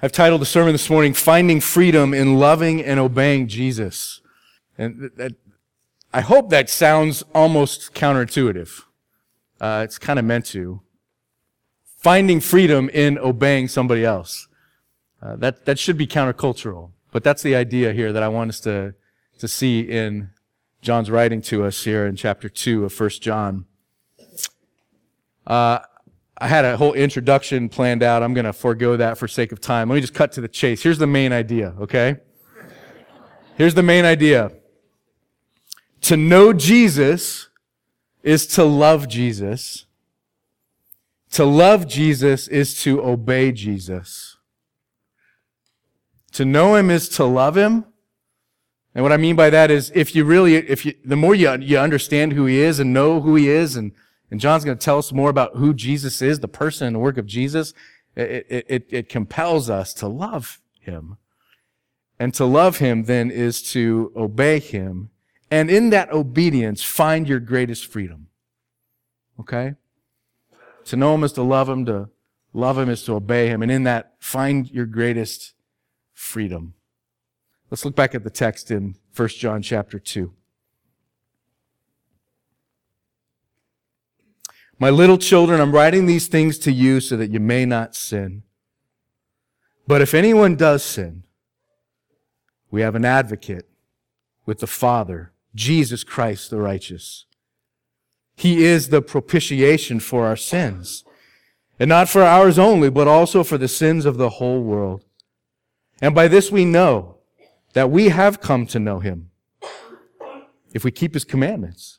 I've titled the sermon this morning, Finding Freedom in Loving and Obeying Jesus. And that, I hope that sounds almost counterintuitive. Uh, it's kind of meant to. Finding freedom in obeying somebody else. Uh, that, that should be countercultural. But that's the idea here that I want us to, to see in John's writing to us here in chapter 2 of 1 John. Uh, I had a whole introduction planned out. I'm going to forego that for sake of time. Let me just cut to the chase. Here's the main idea, okay? Here's the main idea. To know Jesus is to love Jesus. To love Jesus is to obey Jesus. To know him is to love him. And what I mean by that is if you really, if you, the more you, you understand who he is and know who he is and and John's going to tell us more about who Jesus is, the person and the work of Jesus. It, it, it, compels us to love him. And to love him then is to obey him. And in that obedience, find your greatest freedom. Okay? To know him is to love him. To love him is to obey him. And in that, find your greatest freedom. Let's look back at the text in 1 John chapter 2. My little children, I'm writing these things to you so that you may not sin. But if anyone does sin, we have an advocate with the Father, Jesus Christ the righteous. He is the propitiation for our sins. And not for ours only, but also for the sins of the whole world. And by this we know that we have come to know him if we keep his commandments.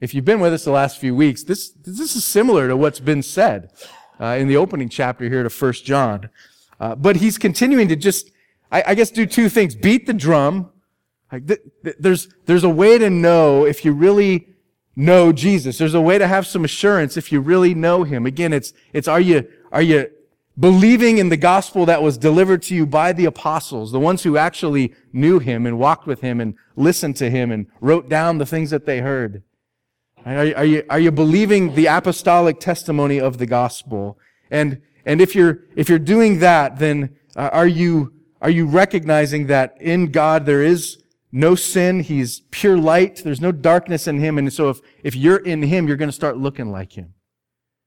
If you've been with us the last few weeks, this, this is similar to what's been said uh, in the opening chapter here to 1 John. Uh, but he's continuing to just, I, I, guess, do two things. Beat the drum. Like th- th- there's, there's a way to know if you really know Jesus. There's a way to have some assurance if you really know him. Again, it's, it's are you, are you believing in the gospel that was delivered to you by the apostles, the ones who actually knew him and walked with him and listened to him and wrote down the things that they heard? Are, are, you, are you believing the apostolic testimony of the gospel? And, and if you're, if you're doing that, then uh, are you, are you recognizing that in God there is no sin? He's pure light. There's no darkness in Him. And so if, if you're in Him, you're going to start looking like Him.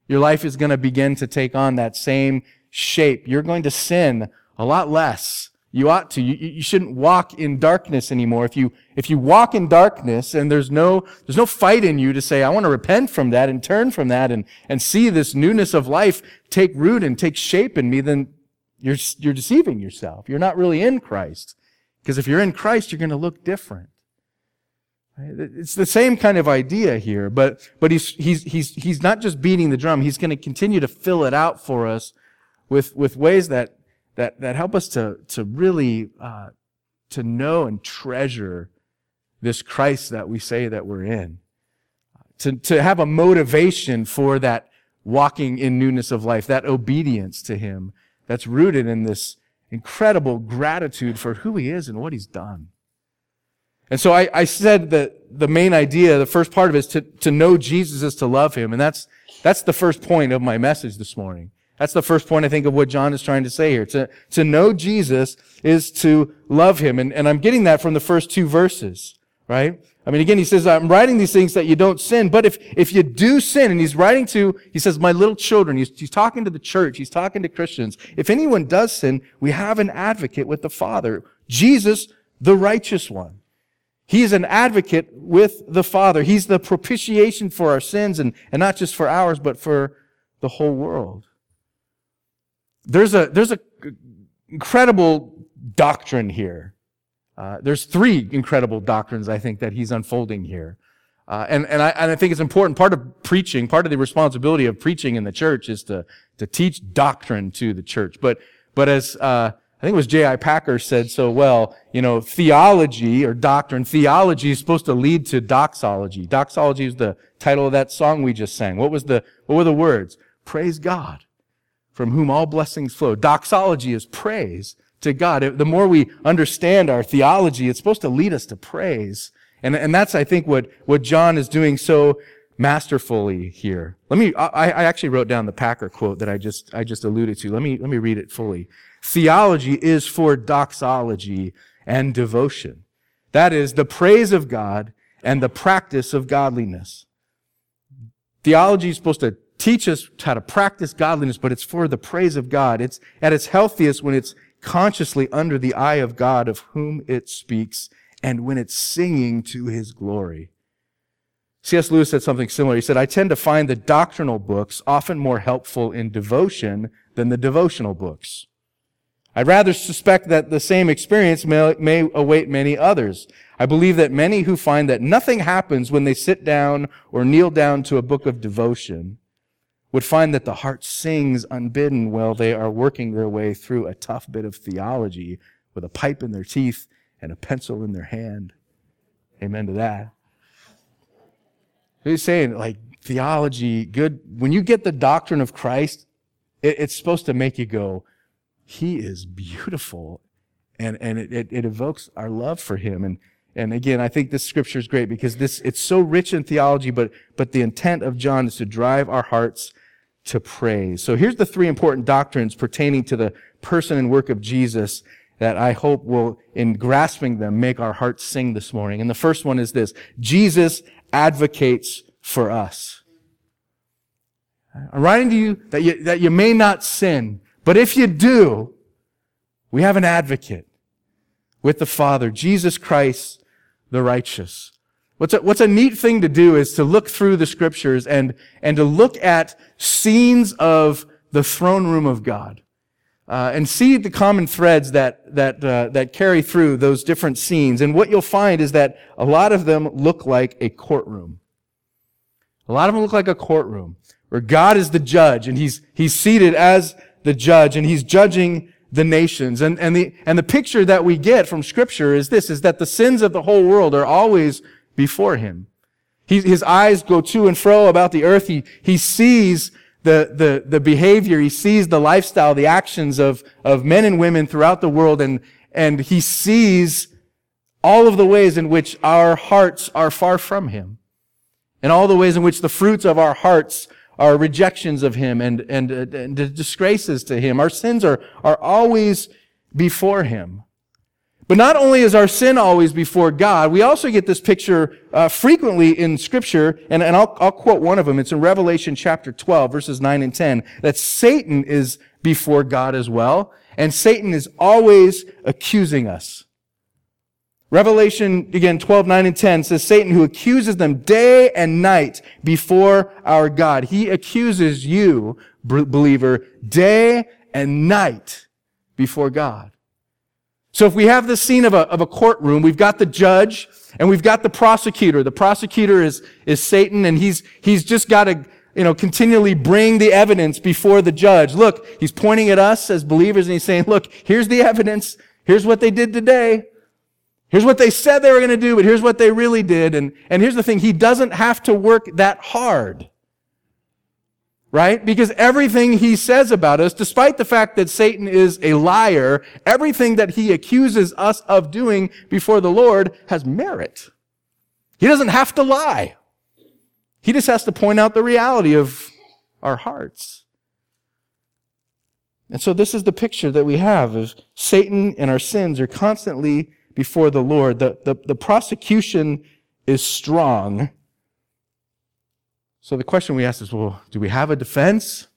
Your life is going to begin to take on that same shape. You're going to sin a lot less you ought to. You, you shouldn't walk in darkness anymore. If you, if you walk in darkness and there's no, there's no fight in you to say, I want to repent from that and turn from that and, and see this newness of life take root and take shape in me, then you're, you're deceiving yourself. You're not really in Christ. Because if you're in Christ, you're going to look different. It's the same kind of idea here, but, but he's, he's, he's, he's not just beating the drum. He's going to continue to fill it out for us with, with ways that that, that help us to, to really uh, to know and treasure this Christ that we say that we're in. To, to have a motivation for that walking in newness of life, that obedience to Him that's rooted in this incredible gratitude for who He is and what He's done. And so I, I said that the main idea, the first part of it is to, to know Jesus is to love Him. And that's, that's the first point of my message this morning. That's the first point I think of what John is trying to say here. To, to know Jesus is to love him. And, and I'm getting that from the first two verses, right? I mean, again, he says, I'm writing these things that you don't sin. But if, if you do sin, and he's writing to, he says, my little children, he's, he's talking to the church, he's talking to Christians. If anyone does sin, we have an advocate with the Father. Jesus, the righteous one. He's an advocate with the Father. He's the propitiation for our sins and, and not just for ours, but for the whole world. There's a, there's a incredible doctrine here. Uh, there's three incredible doctrines, I think, that he's unfolding here. Uh, and, and, I, and I think it's important. Part of preaching, part of the responsibility of preaching in the church is to, to teach doctrine to the church. But, but as, uh, I think it was J.I. Packer said so well, you know, theology or doctrine, theology is supposed to lead to doxology. Doxology is the title of that song we just sang. What was the, what were the words? Praise God, from whom all blessings flow. Doxology is praise to God. The more we understand our theology, it's supposed to lead us to praise. And, and that's, I think, what, what John is doing so masterfully here. Let me, I, I actually wrote down the Packer quote that I just, I just alluded to. Let me, let me read it fully. Theology is for doxology and devotion. That is the praise of God and the practice of godliness. Theology is supposed to teach us how to practice godliness, but it's for the praise of God. It's at its healthiest when it's consciously under the eye of God of whom it speaks and when it's singing to his glory. C.S. Lewis said something similar. He said, I tend to find the doctrinal books often more helpful in devotion than the devotional books. I'd rather suspect that the same experience may, may, await many others. I believe that many who find that nothing happens when they sit down or kneel down to a book of devotion would find that the heart sings unbidden while they are working their way through a tough bit of theology with a pipe in their teeth and a pencil in their hand. Amen to that. He's saying, like, theology, good. When you get the doctrine of Christ, it, it's supposed to make you go, he is beautiful. And, and it, it, it evokes our love for him. And, and again, I think this scripture is great because this, it's so rich in theology, but, but the intent of John is to drive our hearts to praise. So here's the three important doctrines pertaining to the person and work of Jesus that I hope will, in grasping them, make our hearts sing this morning. And the first one is this. Jesus advocates for us. I'm writing to you that you, that you may not sin. But if you do, we have an advocate with the Father, Jesus Christ, the righteous. What's a, what's a neat thing to do is to look through the scriptures and, and to look at scenes of the throne room of God. Uh, and see the common threads that that uh, that carry through those different scenes. And what you'll find is that a lot of them look like a courtroom. A lot of them look like a courtroom where God is the judge and he's he's seated as the judge and he's judging the nations. And, and the, and the picture that we get from scripture is this, is that the sins of the whole world are always before him. He, his eyes go to and fro about the earth. He, he sees the, the, the behavior. He sees the lifestyle, the actions of, of men and women throughout the world. And, and he sees all of the ways in which our hearts are far from him. And all the ways in which the fruits of our hearts are rejections of Him and, and, and disgraces to Him. Our sins are, are always before Him. But not only is our sin always before God, we also get this picture uh, frequently in Scripture, and, and I'll, I'll quote one of them. It's in Revelation chapter 12, verses 9 and 10, that Satan is before God as well, and Satan is always accusing us. Revelation, again, 12, 9, and 10 says Satan who accuses them day and night before our God. He accuses you, believer, day and night before God. So if we have the scene of a, of a courtroom, we've got the judge and we've got the prosecutor. The prosecutor is, is Satan and he's, he's just got to, you know, continually bring the evidence before the judge. Look, he's pointing at us as believers and he's saying, look, here's the evidence. Here's what they did today. Here's what they said they were going to do, but here's what they really did. And, and here's the thing. He doesn't have to work that hard. Right? Because everything he says about us, despite the fact that Satan is a liar, everything that he accuses us of doing before the Lord has merit. He doesn't have to lie. He just has to point out the reality of our hearts. And so this is the picture that we have of Satan and our sins are constantly before the Lord. The, the, the prosecution is strong. So the question we ask is, well, do we have a defense?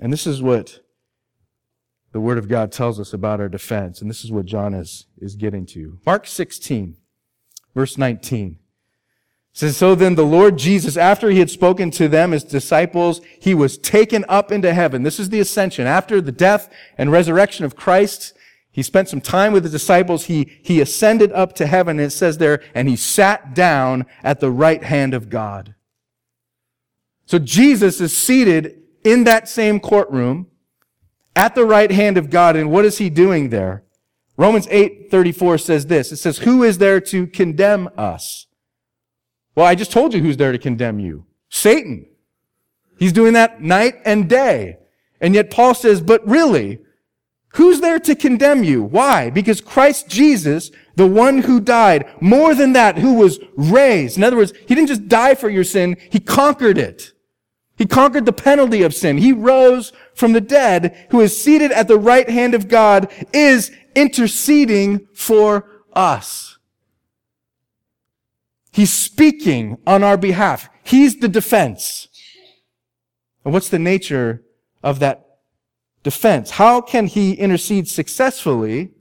And this is what the Word of God tells us about our defense. And this is what John is, is getting to. Mark 16, verse 19 says, So then the Lord Jesus, after he had spoken to them, his disciples, he was taken up into heaven. This is the ascension. After the death and resurrection of Christ, he spent some time with the disciples. He, he ascended up to heaven, and it says there, and he sat down at the right hand of God. So Jesus is seated in that same courtroom At the right hand of God. And what is he doing there? Romans 8:34 says this. It says, "Who is there to condemn us?" Well, I just told you who's there to condemn you. Satan. He's doing that night and day. And yet Paul says, "But really, who's there to condemn you? Why? Because Christ Jesus, the one who died, more than that, who was raised. In other words, he didn't just die for your sin, he conquered it. He conquered the penalty of sin. He rose from the dead, who is seated at the right hand of God, is interceding for us. He's speaking on our behalf. He's the defense. And what's the nature of that defense? How can he intercede successfully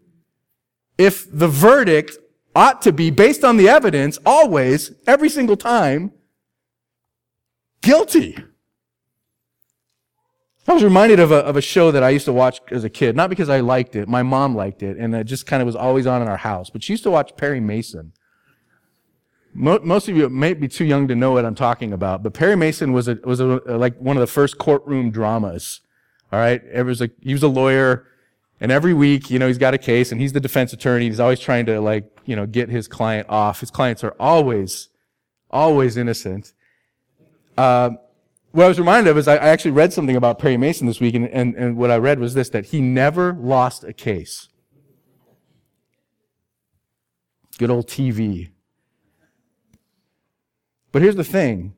if the verdict ought to be, based on the evidence, always, every single time, guilty? I was reminded of a, of a show that I used to watch as a kid, not because I liked it, my mom liked it, and it just kind of was always on in our house, but she used to watch Perry Mason. Most of you may be too young to know what I'm talking about, but Perry Mason was a, was a, like one of the first courtroom dramas. All right, it was a, he was a lawyer, and every week, you know, he's got a case, and he's the defense attorney. He's always trying to like, you know, get his client off. His clients are always, always innocent. Uh, what I was reminded of is I, I actually read something about Perry Mason this week, and, and, and what I read was this that he never lost a case. Good old TV. But here's the thing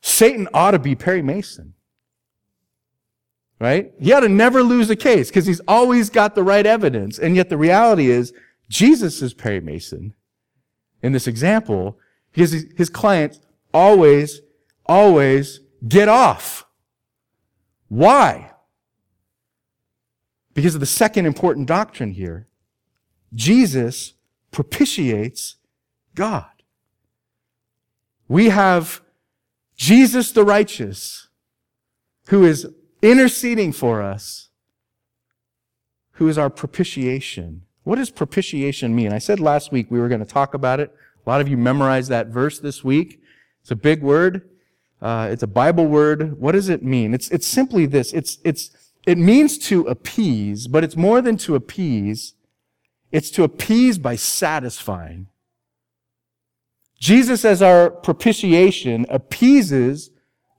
Satan ought to be Perry Mason. Right? He ought to never lose a case because he's always got the right evidence. And yet the reality is, Jesus is Perry Mason in this example because his clients always always get off. Why? Because of the second important doctrine here. Jesus propitiates God. We have Jesus the righteous who is interceding for us, who is our propitiation. What does propitiation mean? I said last week we were going to talk about it. A lot of you memorized that verse this week. It's a big word. Uh, it's a Bible word. What does it mean? It's, it's simply this. It's, it's, it means to appease, but it's more than to appease. It's to appease by satisfying. Jesus, as our propitiation, appeases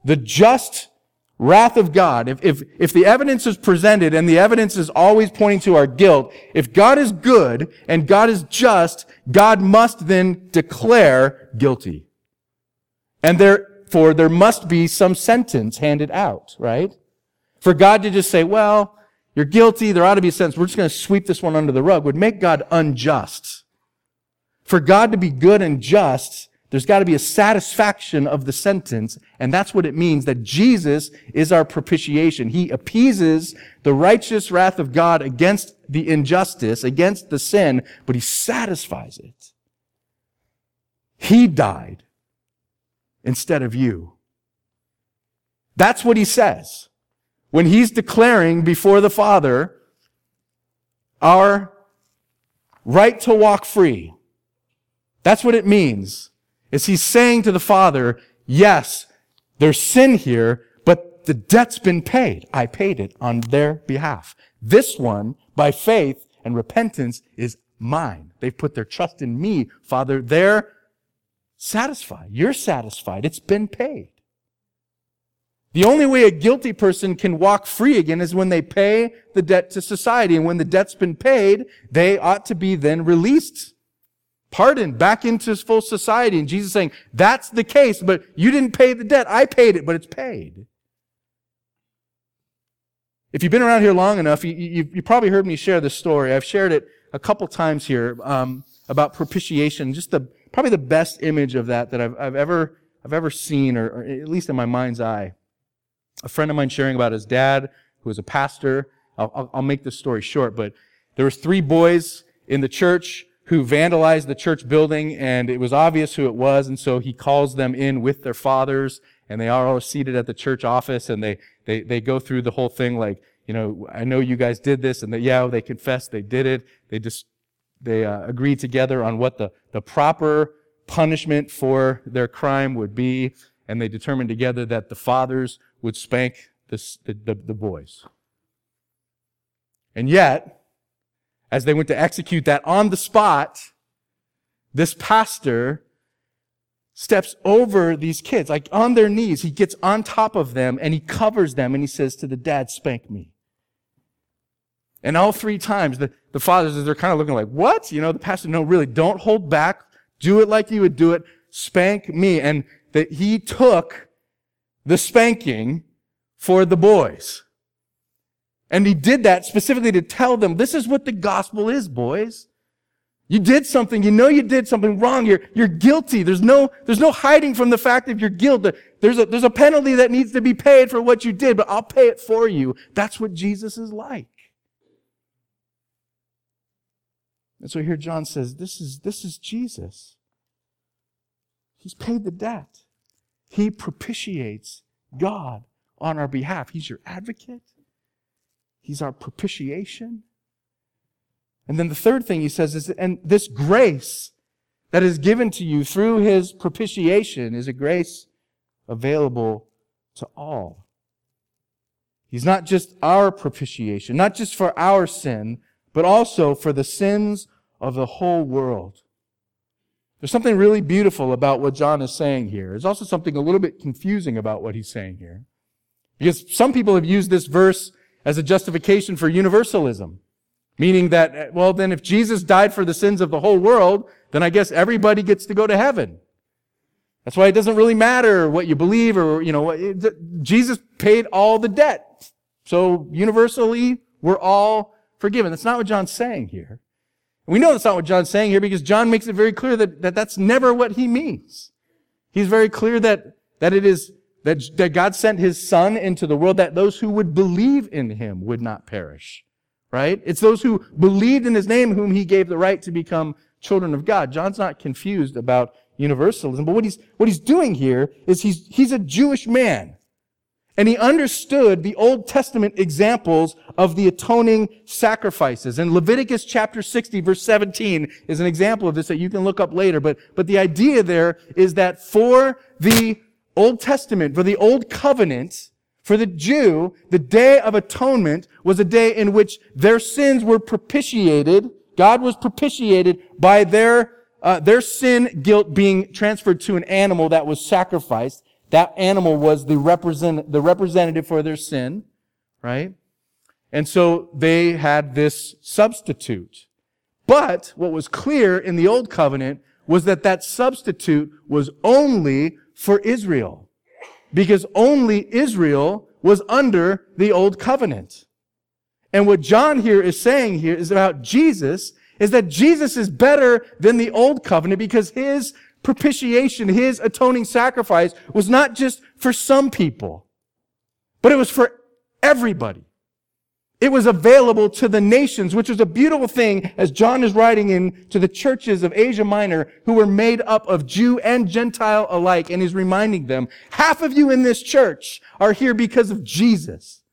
the just wrath of God. If, if, if the evidence is presented and the evidence is always pointing to our guilt, if God is good and God is just, God must then declare guilty. And therefore, there must be some sentence handed out, right? For God to just say, well, you're guilty, there ought to be a sentence, we're just going to sweep this one under the rug, would make God unjust. For God to be good and just, there's got to be a satisfaction of the sentence, and that's what it means that Jesus is our propitiation. He appeases the righteous wrath of God against the injustice, against the sin, but he satisfies it. He died instead of you. That's what he says. When he's declaring before the Father our right to walk free. That's what it means. Is he's saying to the Father, yes, there's sin here, but the debt's been paid. I paid it on their behalf. This one, by faith and repentance, is mine. They've put their trust in me. Father, they're satisfied. You're satisfied. It's been paid. The only way a guilty person can walk free again is when they pay the debt to society. And when the debt's been paid, they ought to be then released, pardoned, back into full society. And Jesus saying, that's the case, but you didn't pay the debt. I paid it, but it's paid. If you've been around here long enough, you, you, you probably heard me share this story. I've shared it a couple times here um, about propitiation, just the probably the best image of that that I've, I've ever I've ever seen, or, or, at least in my mind's eye. A friend of mine sharing about his dad, who was a pastor. I'll, I'll, I'll make this story short, but there was three boys in the church who vandalized the church building, and it was obvious who it was, and so he calls them in with their fathers, and they are all seated at the church office, and they they they go through the whole thing like, you know, I know you guys did this, and they, yeah, they confess they did it. They just they uh, agreed together on what the, the proper punishment for their crime would be, and they determined together that the fathers would spank the, the, the boys. And yet, as they went to execute that on the spot, this pastor steps over these kids, like on their knees. He gets on top of them and he covers them and he says to the dad, spank me. And all three times, the, the fathers, they're kind of looking like, what? You know, the pastor, no, really, don't hold back. Do it like you would do it. Spank me. And that he took the spanking for the boys. And he did that specifically to tell them, this is what the gospel is, boys. You did something, you know you did something wrong, you're, you're guilty. There's no, there's no hiding from the fact of your guilt. There's a, there's a penalty that needs to be paid for what you did, but I'll pay it for you. That's what Jesus is like. And so here John says, this is, this is Jesus. He's paid the debt. He propitiates God on our behalf. He's your advocate. He's our propitiation. And then the third thing he says is, and this grace that is given to you through his propitiation is a grace available to all. He's not just our propitiation, not just for our sin, but also for the sins of the whole world. There's something really beautiful about what John is saying here. There's also something a little bit confusing about what he's saying here. Because some people have used this verse as a justification for universalism. Meaning that, eh, well, then if Jesus died for the sins of the whole world, then I guess everybody gets to go to heaven. That's why it doesn't really matter what you believe or, you know, Jesus paid all the debt. So universally, we're all forgiven. That's not what John's saying here. We know that's not what John's saying here because John makes it very clear that, that that's never what he means. He's very clear that, that it is, that, that God sent his son into the world that those who would believe in him would not perish. Right? It's those who believed in his name whom he gave the right to become children of God. John's not confused about universalism, but what he's, what he's doing here is he's, he's a Jewish man. And he understood the Old Testament examples of the atoning sacrifices. And Leviticus chapter 60 verse 17 is an example of this that you can look up later. But, but the idea there is that for the Old Testament, for the Old Covenant, for the Jew, the Day of Atonement was a day in which their sins were propitiated. God was propitiated by their, uh, their sin guilt being transferred to an animal that was sacrificed. That animal was the represent, the representative for their sin, right? And so they had this substitute. But what was clear in the old covenant was that that substitute was only for Israel. Because only Israel was under the old covenant. And what John here is saying here is about Jesus is that Jesus is better than the old covenant because his propitiation, his atoning sacrifice was not just for some people, but it was for everybody. It was available to the nations, which was a beautiful thing as John is writing in to the churches of Asia Minor who were made up of Jew and Gentile alike. And he's reminding them, half of you in this church are here because of Jesus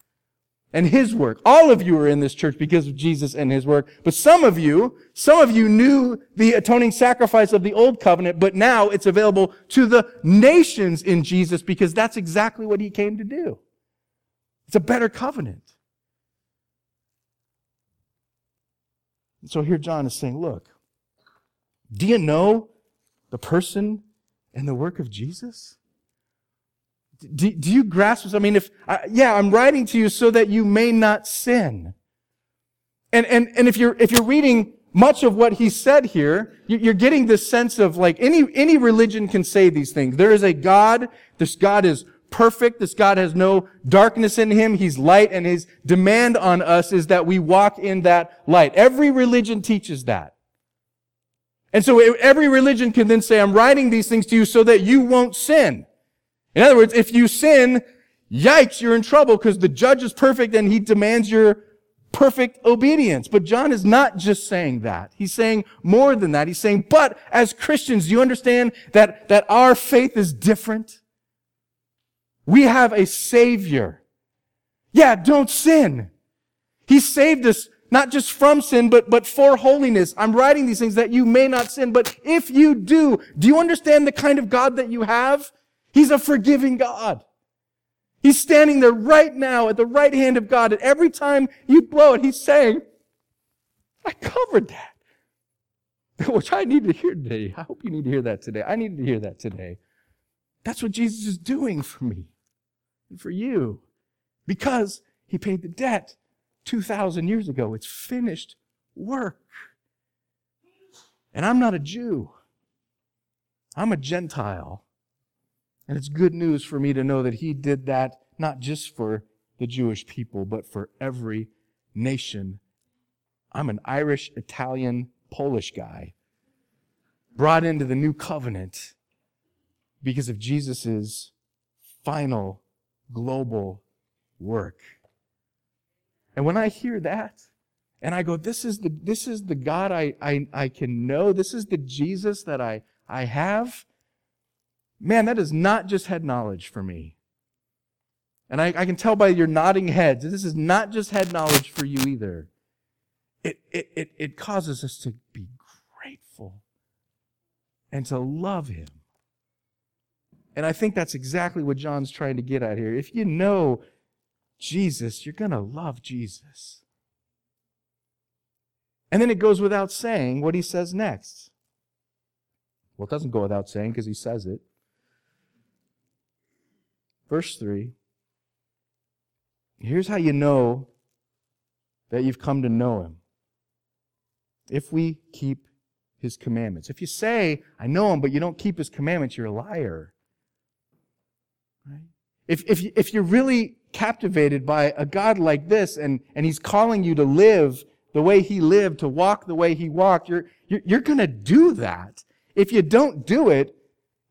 and his work. All of you are in this church because of Jesus and his work. But some of you, some of you knew the atoning sacrifice of the old covenant, but now it's available to the nations in Jesus because that's exactly what he came to do. It's a better covenant. So here John is saying, look, do you know the person and the work of Jesus? Do, do you grasp this? I mean, if, uh, yeah, I'm writing to you so that you may not sin. And, and, and if you're, if you're reading much of what he said here, you're getting this sense of like any, any religion can say these things. There is a God. This God is perfect. This God has no darkness in him. He's light and his demand on us is that we walk in that light. Every religion teaches that. And so every religion can then say, I'm writing these things to you so that you won't sin. In other words, if you sin, yikes, you're in trouble because the judge is perfect and he demands your perfect obedience. But John is not just saying that. He's saying more than that. He's saying, but as Christians, you understand that, that our faith is different? We have a savior. Yeah, don't sin. He saved us not just from sin, but, but for holiness. I'm writing these things that you may not sin, but if you do, do you understand the kind of God that you have? He's a forgiving God. He's standing there right now at the right hand of God. And every time you blow it, he's saying, I covered that. Which I need to hear today. I hope you need to hear that today. I needed to hear that today. That's what Jesus is doing for me and for you. Because he paid the debt 2,000 years ago. It's finished work. And I'm not a Jew. I'm a Gentile. And it's good news for me to know that he did that not just for the Jewish people, but for every nation. I'm an Irish, Italian, Polish guy brought into the new covenant because of Jesus' final global work. And when I hear that, and I go, this is the, this is the God I, I, I can know. This is the Jesus that I, I have. Man, that is not just head knowledge for me. And I, I can tell by your nodding heads, this is not just head knowledge for you either. It, it, it, it causes us to be grateful and to love Him. And I think that's exactly what John's trying to get at here. If you know Jesus, you're going to love Jesus. And then it goes without saying what he says next. Well, it doesn't go without saying because he says it. Verse 3 Here's how you know that you've come to know him. If we keep his commandments. If you say, I know him, but you don't keep his commandments, you're a liar. Right? If, if, if you're really captivated by a God like this and, and he's calling you to live the way he lived, to walk the way he walked, you're, you're, you're going to do that. If you don't do it,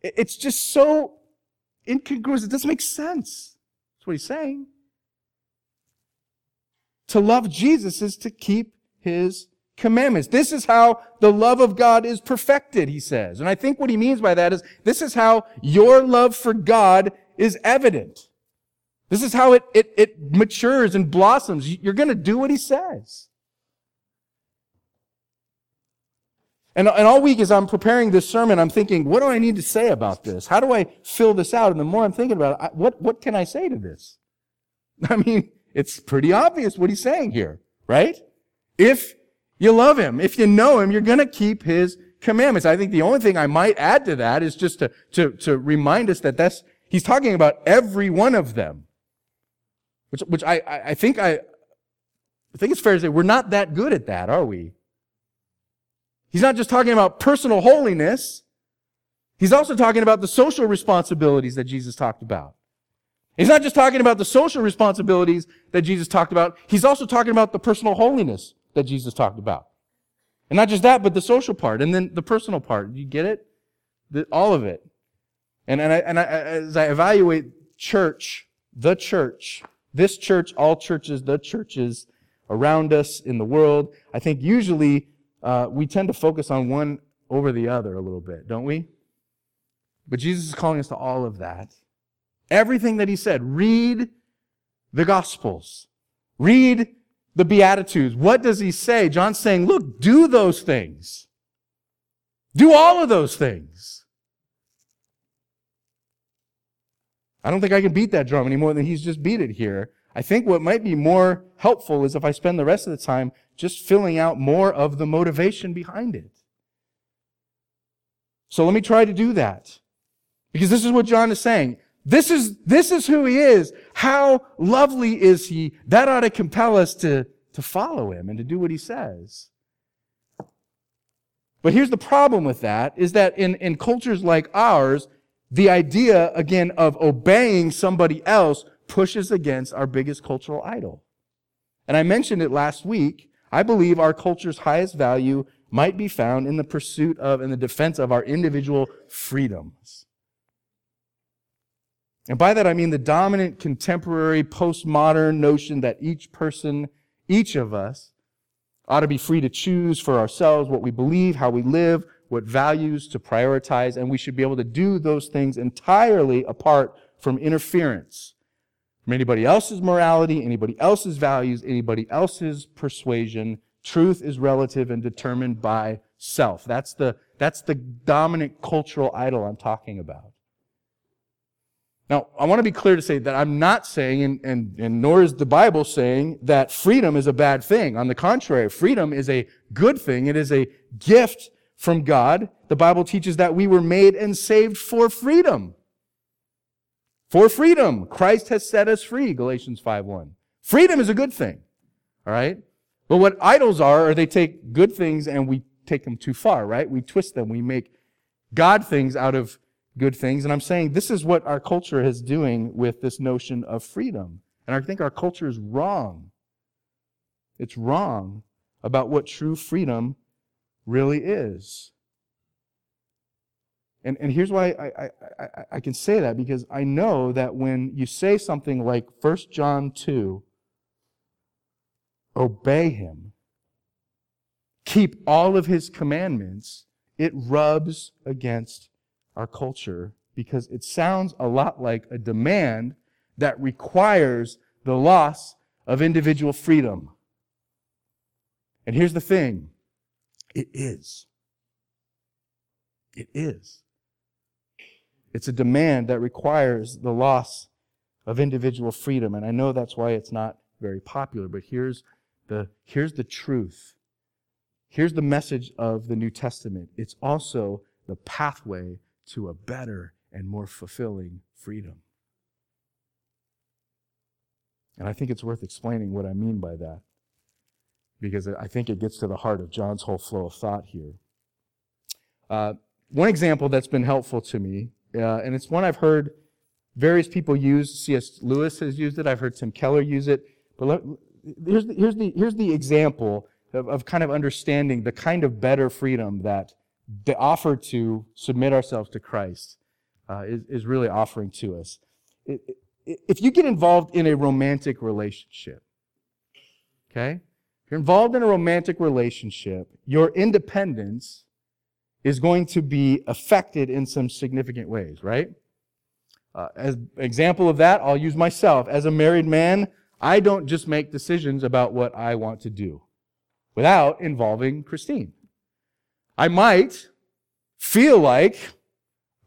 it's just so incongruous. It doesn't make sense. That's what he's saying. To love Jesus is to keep his commandments. This is how the love of God is perfected, he says. And I think what he means by that is this is how your love for God is evident. This is how it, it, it matures and blossoms. You're going to do what he says. And, and all week as I'm preparing this sermon, I'm thinking, what do I need to say about this? How do I fill this out? And the more I'm thinking about it, I, what, what can I say to this? I mean, it's pretty obvious what he's saying here, right? If you love him, if you know him, you're going to keep his commandments. I think the only thing I might add to that is just to, to, to remind us that that's, he's talking about every one of them. Which, which I, I think I, I think it's fair to say we're not that good at that, are we? He's not just talking about personal holiness. He's also talking about the social responsibilities that Jesus talked about. He's not just talking about the social responsibilities that Jesus talked about. He's also talking about the personal holiness that Jesus talked about. And not just that, but the social part and then the personal part. You get it? The, all of it. And, and, I, and I, as I evaluate church, the church, this church, all churches, the churches around us in the world, I think usually uh, we tend to focus on one over the other a little bit, don't we? But Jesus is calling us to all of that. Everything that he said. Read the Gospels. Read the Beatitudes. What does he say? John's saying, look, do those things. Do all of those things. I don't think I can beat that drum any more than he's just beat it here. I think what might be more helpful is if I spend the rest of the time just filling out more of the motivation behind it. So let me try to do that. Because this is what John is saying. This is, this is who he is. How lovely is he? That ought to compel us to, to follow him and to do what he says. But here's the problem with that is that in, in cultures like ours, the idea, again, of obeying somebody else pushes against our biggest cultural idol. And I mentioned it last week I believe our culture's highest value might be found in the pursuit of and the defense of our individual freedoms. And by that I mean the dominant contemporary postmodern notion that each person, each of us, ought to be free to choose for ourselves what we believe, how we live, what values to prioritize, and we should be able to do those things entirely apart from interference from anybody else's morality, anybody else's values, anybody else's persuasion. Truth is relative and determined by self. That's the, that's the dominant cultural idol I'm talking about. Now, I want to be clear to say that I'm not saying, and, and, and nor is the Bible saying, that freedom is a bad thing. On the contrary, freedom is a good thing. It is a gift from God. The Bible teaches that we were made and saved for freedom. For freedom. Christ has set us free, Galatians 5.1. Freedom is a good thing. All right? But what idols are, are they take good things and we take them too far, right? We twist them. We make God things out of good things. And I'm saying this is what our culture is doing with this notion of freedom. And I think our culture is wrong. It's wrong about what true freedom really is. And, and here's why I, I, I, I, can say that because I know that when you say something like 1 John 2, obey him, keep all of his commandments, it rubs against our culture because it sounds a lot like a demand that requires the loss of individual freedom. And here's the thing it is. It is. It's a demand that requires the loss of individual freedom. And I know that's why it's not very popular, but here's the, here's the truth. Here's the message of the New Testament. It's also the pathway to a better and more fulfilling freedom. And I think it's worth explaining what I mean by that because I think it gets to the heart of John's whole flow of thought here. Uh, one example that's been helpful to me, uh, and it's one I've heard various people use. C.S. Lewis has used it. I've heard Tim Keller use it. But here's, the, here's, the, here's the example of, of kind of understanding the kind of better freedom that the offer to submit ourselves to Christ uh, is, is really offering to us. It, it, if you get involved in a romantic relationship, okay, if you're involved in a romantic relationship, your independence is going to be affected in some significant ways, right? Uh, as example of that, I'll use myself. As a married man, I don't just make decisions about what I want to do without involving Christine. I might feel like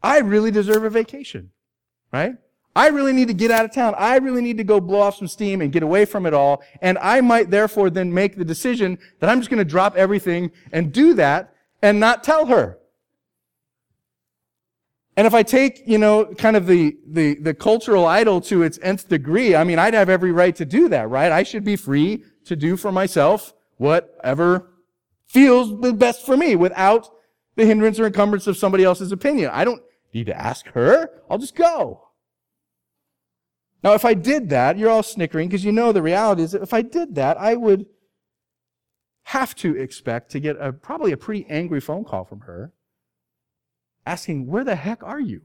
I really deserve a vacation, right? I really need to get out of town. I really need to go blow off some steam and get away from it all. And I might therefore then make the decision that I'm just going to drop everything and do that and not tell her. And if I take, you know, kind of the, the, the cultural idol to its nth degree, I mean, I'd have every right to do that, right? I should be free to do for myself whatever feels the best for me without the hindrance or encumbrance of somebody else's opinion. I don't need to ask her. I'll just go. Now, if I did that, you're all snickering because you know the reality is that if I did that, I would have to expect to get a, probably a pretty angry phone call from her asking, Where the heck are you?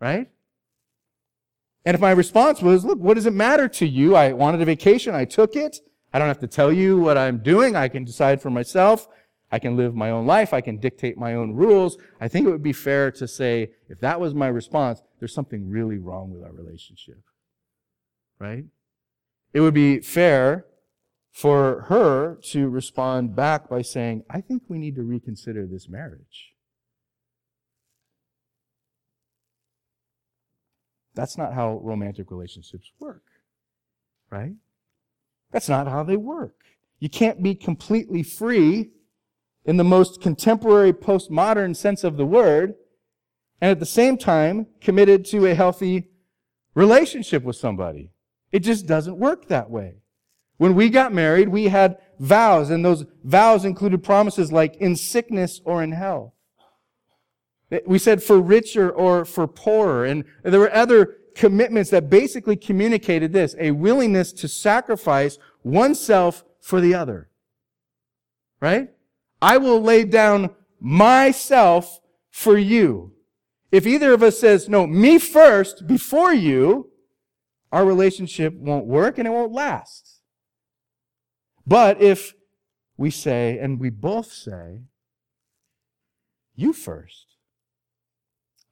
Right? And if my response was, Look, what does it matter to you? I wanted a vacation, I took it. I don't have to tell you what I'm doing. I can decide for myself. I can live my own life. I can dictate my own rules. I think it would be fair to say, if that was my response, there's something really wrong with our relationship. Right? It would be fair for her to respond back by saying, I think we need to reconsider this marriage. That's not how romantic relationships work, right? That's not how they work. You can't be completely free in the most contemporary postmodern sense of the word and at the same time committed to a healthy relationship with somebody. It just doesn't work that way. When we got married, we had vows, and those vows included promises like in sickness or in health. We said for richer or for poorer. And there were other commitments that basically communicated this, a willingness to sacrifice oneself for the other. Right? I will lay down myself for you. If either of us says, no, me first before you, our relationship won't work and it won't last. But if we say, and we both say, you first,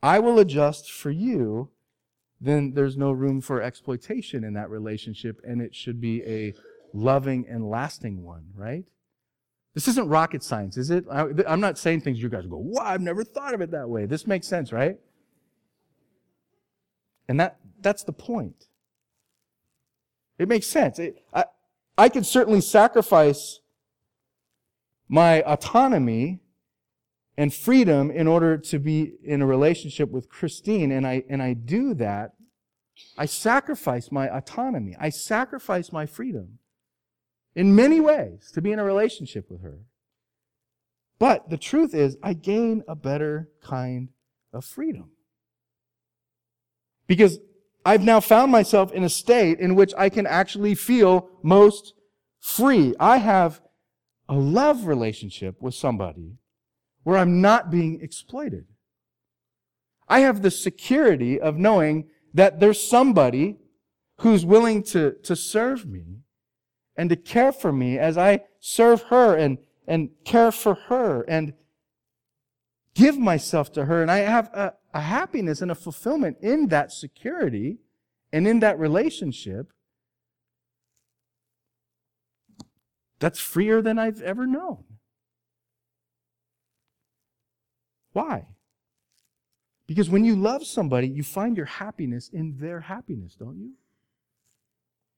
I will adjust for you then there's no room for exploitation in that relationship, and it should be a loving and lasting one, right? This isn't rocket science, is it? I, am not saying things you guys go, wow, I've never thought of it that way. This makes sense, right? And that, that's the point. It makes sense. It, I, I could certainly sacrifice my autonomy and freedom in order to be in a relationship with Christine, and I, and I do that. I sacrifice my autonomy. I sacrifice my freedom in many ways to be in a relationship with her. But the truth is, I gain a better kind of freedom. Because I've now found myself in a state in which I can actually feel most free. I have a love relationship with somebody where I'm not being exploited. I have the security of knowing that there's somebody who's willing to, to serve me and to care for me as I serve her and, and care for her and give myself to her. And I have a, a happiness and a fulfillment in that security and in that relationship that's freer than I've ever known. Why? Because when you love somebody, you find your happiness in their happiness, don't you?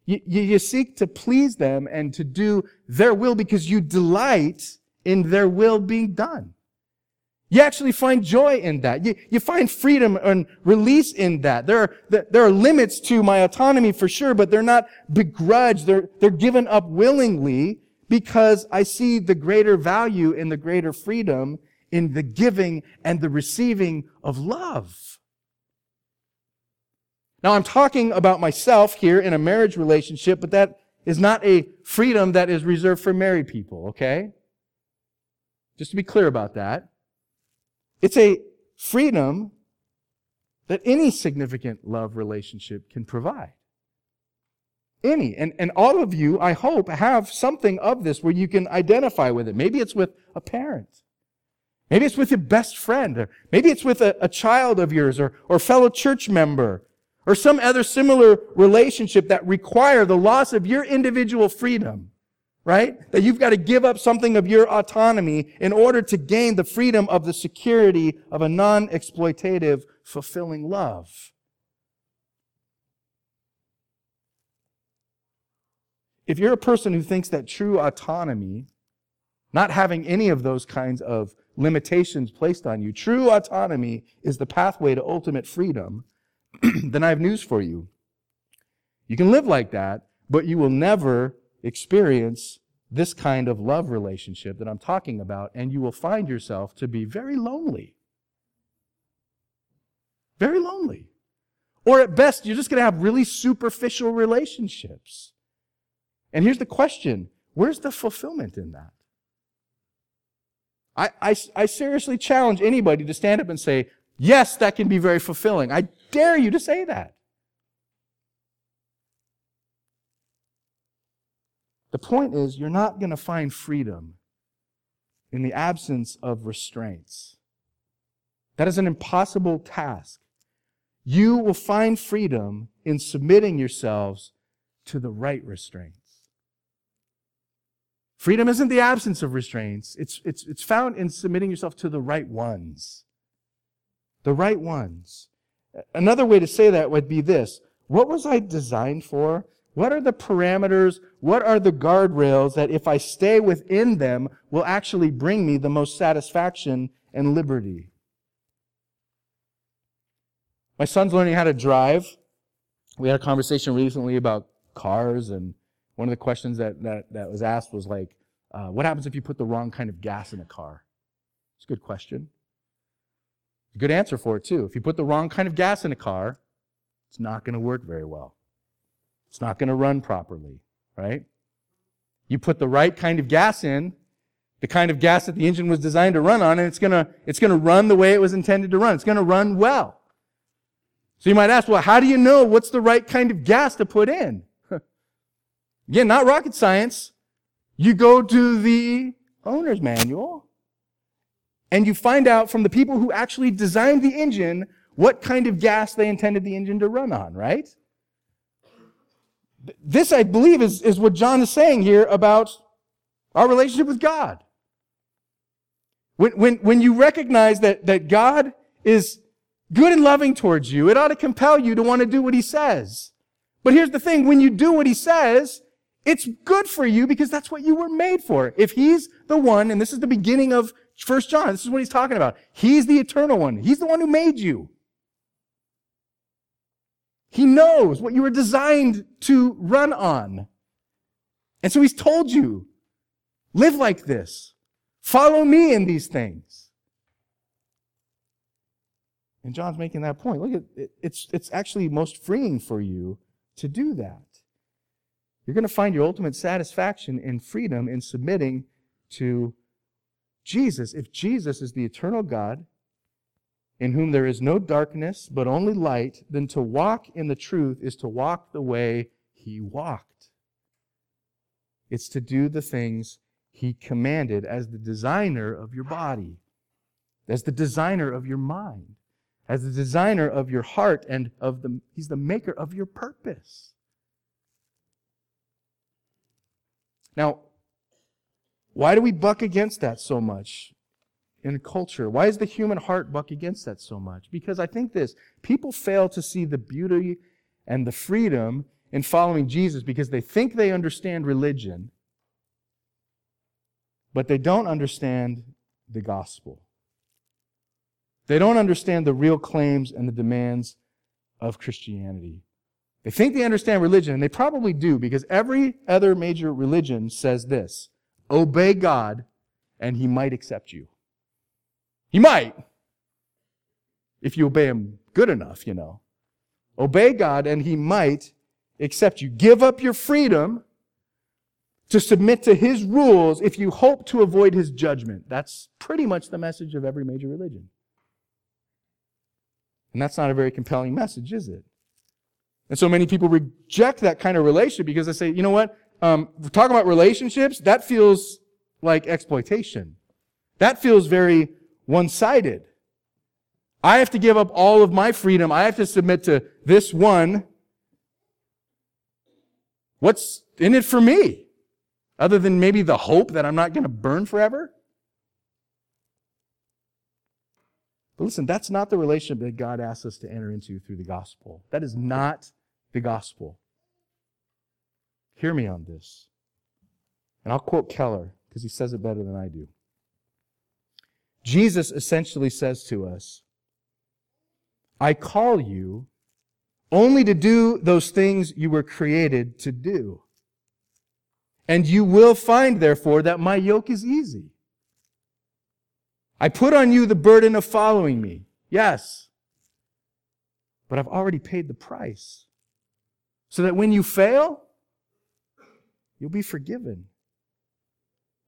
You, you, you seek to please them and to do their will because you delight in their will being done. You actually find joy in that. You, you find freedom and release in that. There are, there are limits to my autonomy for sure, but they're not begrudged. They're, they're given up willingly because I see the greater value and the greater freedom in the giving and the receiving of love. Now, I'm talking about myself here in a marriage relationship, but that is not a freedom that is reserved for married people, okay? Just to be clear about that. It's a freedom that any significant love relationship can provide. Any. And, and all of you, I hope, have something of this where you can identify with it. Maybe it's with a parent. Maybe it's with your best friend. Or maybe it's with a, a child of yours or, or fellow church member or some other similar relationship that require the loss of your individual freedom, right? That you've got to give up something of your autonomy in order to gain the freedom of the security of a non-exploitative, fulfilling love. If you're a person who thinks that true autonomy, not having any of those kinds of limitations placed on you, true autonomy is the pathway to ultimate freedom, then I have news for you. You can live like that, but you will never experience this kind of love relationship that I'm talking about, and you will find yourself to be very lonely. Very lonely. Or at best, you're just going to have really superficial relationships. And here's the question where's the fulfillment in that? I, I, I, seriously challenge anybody to stand up and say, yes, that can be very fulfilling. I dare you to say that. The point is, you're not going to find freedom in the absence of restraints. That is an impossible task. You will find freedom in submitting yourselves to the right restraints. Freedom isn't the absence of restraints. It's, it's, it's found in submitting yourself to the right ones. The right ones. Another way to say that would be this. What was I designed for? What are the parameters? What are the guardrails that if I stay within them will actually bring me the most satisfaction and liberty? My son's learning how to drive. We had a conversation recently about cars and one of the questions that, that, that was asked was like, uh, what happens if you put the wrong kind of gas in a car? It's a good question. Good answer for it, too. If you put the wrong kind of gas in a car, it's not going to work very well. It's not going to run properly, right? You put the right kind of gas in, the kind of gas that the engine was designed to run on, and it's going to, it's going to run the way it was intended to run. It's going to run well. So you might ask, well, how do you know what's the right kind of gas to put in? Again, not rocket science. You go to the owner's manual and you find out from the people who actually designed the engine what kind of gas they intended the engine to run on, right? This, I believe, is, is what John is saying here about our relationship with God. When, when, when you recognize that, that God is good and loving towards you. It ought to compel you to want to do what he says. But here's the thing. When you do what he says, it's good for you because that's what you were made for. If he's the one, and this is the beginning of First John, this is what he's talking about. He's the eternal one. He's the one who made you. He knows what you were designed to run on. And so he's told you, live like this. Follow me in these things. And John's making that point. Look at it's it's actually most freeing for you to do that. You're going to find your ultimate satisfaction in freedom in submitting to Jesus. If Jesus is the eternal God, in whom there is no darkness, but only light, then to walk in the truth is to walk the way he walked. It's to do the things he commanded as the designer of your body, as the designer of your mind, as the designer of your heart, and of the, he's the maker of your purpose. Now, why do we buck against that so much? In culture. Why is the human heart buck against that so much? Because I think this people fail to see the beauty and the freedom in following Jesus because they think they understand religion, but they don't understand the gospel. They don't understand the real claims and the demands of Christianity. They think they understand religion, and they probably do because every other major religion says this obey God, and he might accept you. He might. If you obey him good enough, you know. Obey God and he might accept you. Give up your freedom to submit to his rules if you hope to avoid his judgment. That's pretty much the message of every major religion. And that's not a very compelling message, is it? And so many people reject that kind of relationship because they say, you know what? Um, we're talking about relationships. That feels like exploitation. That feels very one sided. I have to give up all of my freedom. I have to submit to this one. What's in it for me? Other than maybe the hope that I'm not going to burn forever? But listen, that's not the relationship that God asks us to enter into through the gospel. That is not the gospel. Hear me on this. And I'll quote Keller because he says it better than I do. Jesus essentially says to us, I call you only to do those things you were created to do. And you will find, therefore, that my yoke is easy. I put on you the burden of following me. Yes. But I've already paid the price. So that when you fail, you'll be forgiven.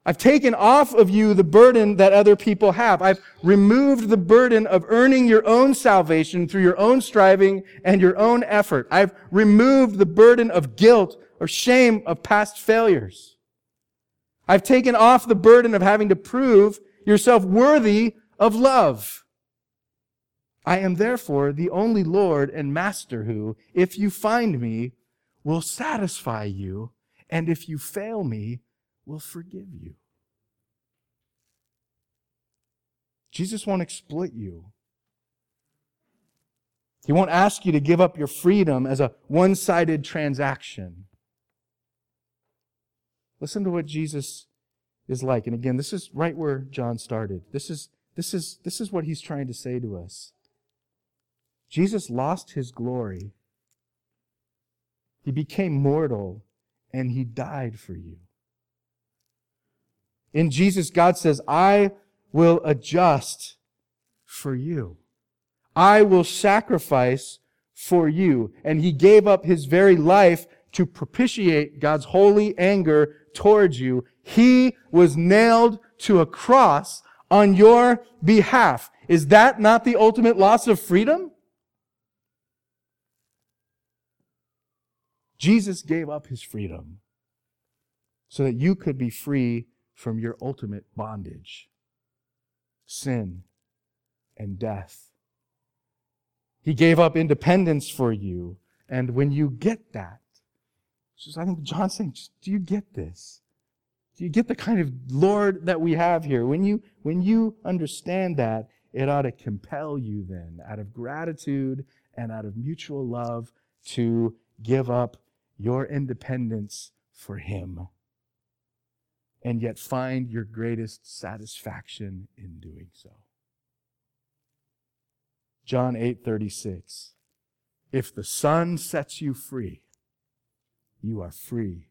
I've taken off of you the burden that other people have. I've removed the burden of earning your own salvation through your own striving and your own effort. I've removed the burden of guilt or shame of past failures. I've taken off the burden of having to prove yourself worthy of love. I am therefore the only Lord and Master who, if you find me, will satisfy you, and if you fail me, will forgive you. Jesus won't exploit you. He won't ask you to give up your freedom as a one sided transaction. Listen to what Jesus is like. And again, this is right where John started. This is, this is, this is what he's trying to say to us. Jesus lost his glory. He became mortal and he died for you. In Jesus, God says, I will adjust for you. I will sacrifice for you. And he gave up his very life to propitiate God's holy anger towards you. He was nailed to a cross on your behalf. Is that not the ultimate loss of freedom? Jesus gave up his freedom so that you could be free from your ultimate bondage sin and death. He gave up independence for you. And when you get that, just, I think John's saying, do you get this? Do you get the kind of Lord that we have here? When you, when you understand that, it ought to compel you then, out of gratitude and out of mutual love, to give up your independence for Him and yet find your greatest satisfaction in doing so. John 8:36 If the Son sets you free, you are free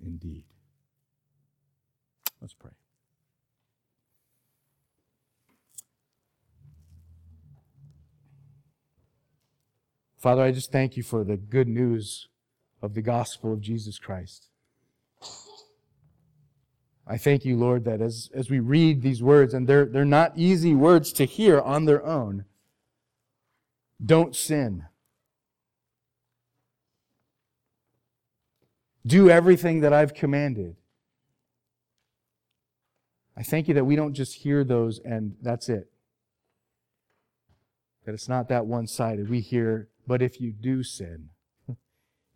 indeed. Let's pray. Father, I just thank you for the good news of the gospel of Jesus Christ. I thank you, Lord, that as, as we read these words, and they're, they're not easy words to hear on their own, don't sin. Do everything that I've commanded. I thank you that we don't just hear those and that's it. That it's not that one sided. We hear, but if you do sin,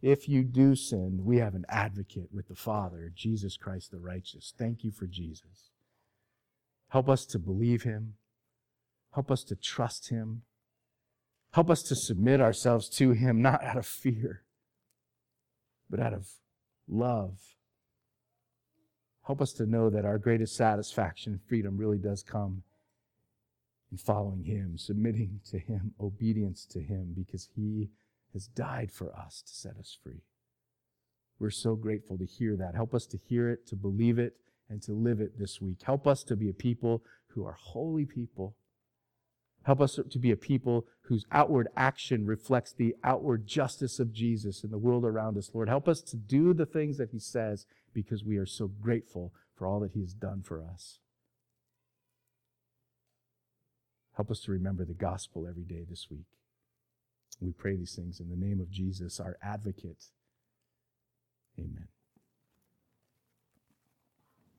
if you do sin, we have an advocate with the Father, Jesus Christ the righteous. Thank you for Jesus. Help us to believe him. Help us to trust him. Help us to submit ourselves to him, not out of fear, but out of love. Help us to know that our greatest satisfaction and freedom really does come in following him, submitting to him, obedience to him, because he has died for us to set us free. We're so grateful to hear that. Help us to hear it, to believe it, and to live it this week. Help us to be a people who are holy people. Help us to be a people whose outward action reflects the outward justice of Jesus in the world around us, Lord. Help us to do the things that He says because we are so grateful for all that He has done for us. Help us to remember the gospel every day this week. We pray these things in the name of Jesus, our advocate. Amen.